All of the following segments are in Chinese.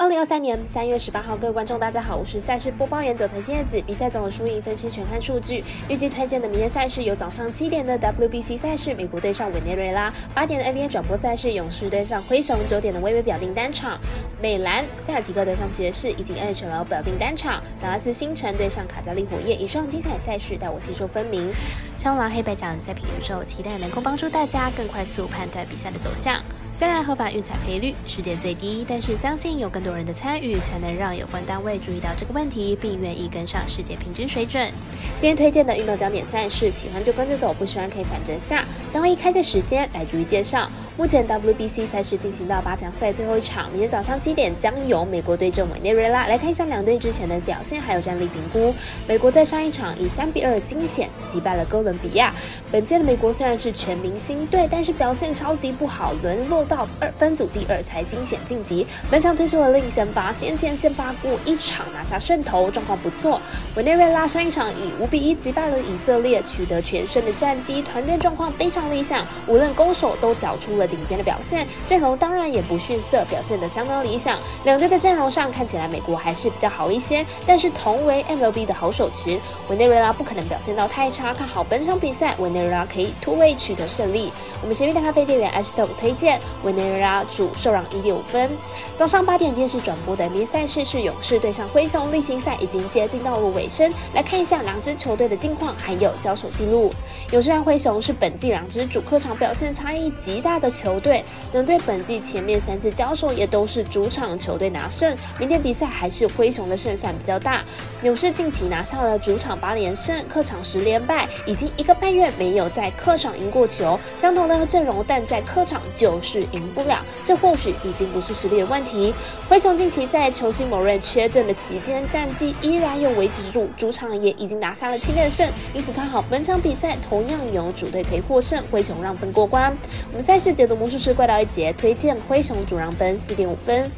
二零二三年三月十八号，各位观众，大家好，我是赛事播报员佐藤蝎子。比赛总有输赢分析全看数据。预计推荐的明天赛事有早上七点的 WBC 赛事，美国对上委内瑞拉；八点的 NBA 转播赛事，勇士对上灰熊；九点的微微表定单场，美兰塞尔提克对上爵士，以及 NHL 表定单场，达拉斯星辰对上卡加利火焰。以上精彩赛事，带我细说分明。香港黑白奖赛品预售，期待能够帮助大家更快速判断比赛的走向。虽然合法运彩赔率世界最低，但是相信有更多人的参与，才能让有关单位注意到这个问题，并愿意跟上世界平均水准。今天推荐的运动焦点赛事，喜欢就跟着走，不喜欢可以反着下。将会以开赛时间来逐一介绍。目前 WBC 赛事进行到八强赛最后一场，明天早上七点将由美国对阵委内瑞拉。来看一下两队之前的表现还有战力评估。美国在上一场以三比二惊险击败了哥伦比亚。本届的美国虽然是全明星队，但是表现超级不好，沦落到二分组第二才惊险晋级。本场推出了另一先发，先前先发过一场拿下胜投，状况不错。委内瑞拉上一场以五比一击败了以色列，取得全胜的战绩，团队状况非常理想，无论攻守都缴出了顶尖的表现，阵容当然也不逊色，表现得相当理想。两队的阵容上看起来美国还是比较好一些，但是同为 MLB 的好手群，委内瑞拉不可能表现到太差，看好本场比赛委内瑞拉可以突围取得胜利。我们神秘的咖啡店员 Ashton 推荐委内瑞拉主受让一点五分。早上八点电视转播的 NBA 赛事是勇士对上灰熊，例行赛已经接近到了尾声，来看一下两支球队的近况还有交手记录。勇士和灰熊是本季两支主客场表现差异极大的球队。能对本季前面三次交手也都是主场球队拿胜，明天比赛还是灰熊的胜算比较大。勇士近期拿下了主场八连胜，客场十连败，已经一个半月没有在客场赢过球。相同的阵容，但在客场就是赢不了，这或许已经不是实力的问题。灰熊近期在球星某人缺阵的期间，战绩依然有维持住，主场也已经拿下了七连胜，因此看好本场比赛同样有主队可以获胜，灰熊让分过关。我们赛事解读魔术师。怪盗一节推荐灰熊主让分四点五分，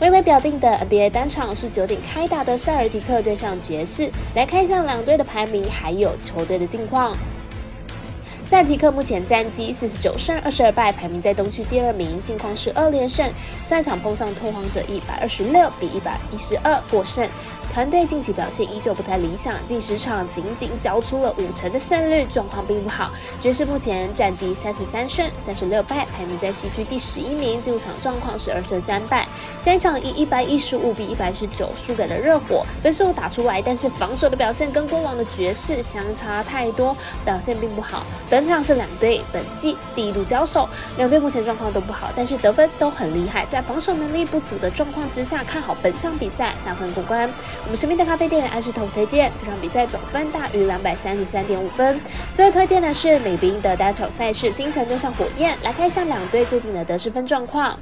微微表定的 NBA 单场是九点开打的塞尔提克对上爵士，来看一下两队的排名还有球队的近况。塞尔提克目前战绩四十九胜二十二败，排名在东区第二名，近况是二连胜，上一场碰上拓荒者一百二十六比一百一十二获胜。团队近期表现依旧不太理想，近十场仅仅交出了五成的胜率，状况并不好。爵士目前战绩三十三胜三十六败，排名在西区第十一名，进入场状况是二胜三败。三场以一百一十五比一百十九输给了热火，分数打出来，但是防守的表现跟过往的爵士相差太多，表现并不好。本场是两队本季第一度交手，两队目前状况都不好，但是得分都很厉害，在防守能力不足的状况之下，看好本场比赛拿分过关。我们身边的咖啡店员安石头推荐这场比赛总分大于两百三十三点五分。最后推荐的是美兵的单场赛事，星辰就像火焰。来看一下两队最近的得失分状况。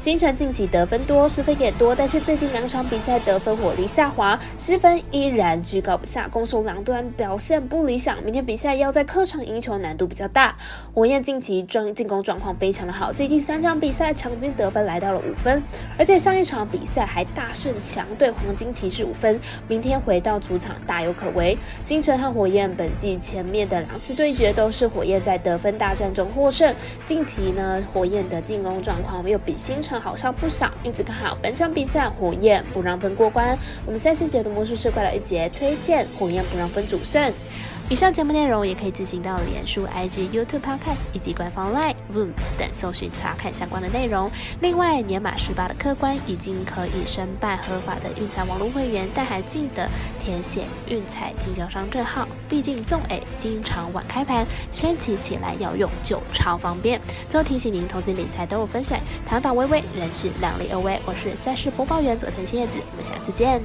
星辰近期得分多，失分也多，但是最近两场比赛得分火力下滑，失分依然居高不下，攻守两端表现不理想。明天比赛要在客场赢球难度比较大。火焰近期状进攻状况非常的好，最近三场比赛场均得分来到了五分，而且上一场比赛还大胜强队黄金骑士五分。明天回到主场大有可为。星辰和火焰本季前面的两次对决都是火焰在得分大战中获胜，近期呢火焰的进攻状况又比星辰。好上不少，因此看好本场比赛火焰不让分过关。我们赛事解读魔术师怪了一节，推荐火焰不让分主胜。以上节目内容也可以自行到脸书、IG、YouTube、Podcast 以及官方 Line、Room 等搜寻查看相关的内容。另外，年满十八的客官已经可以申办合法的运彩网络会员，但还记得填写运彩经销商证号。毕竟纵 A 经常晚开盘，升起起来要用就超方便。最后提醒您，投资理财都有风险，堂堂微微，人是量力而为。我是赛事播报员佐藤叶子，我们下次见。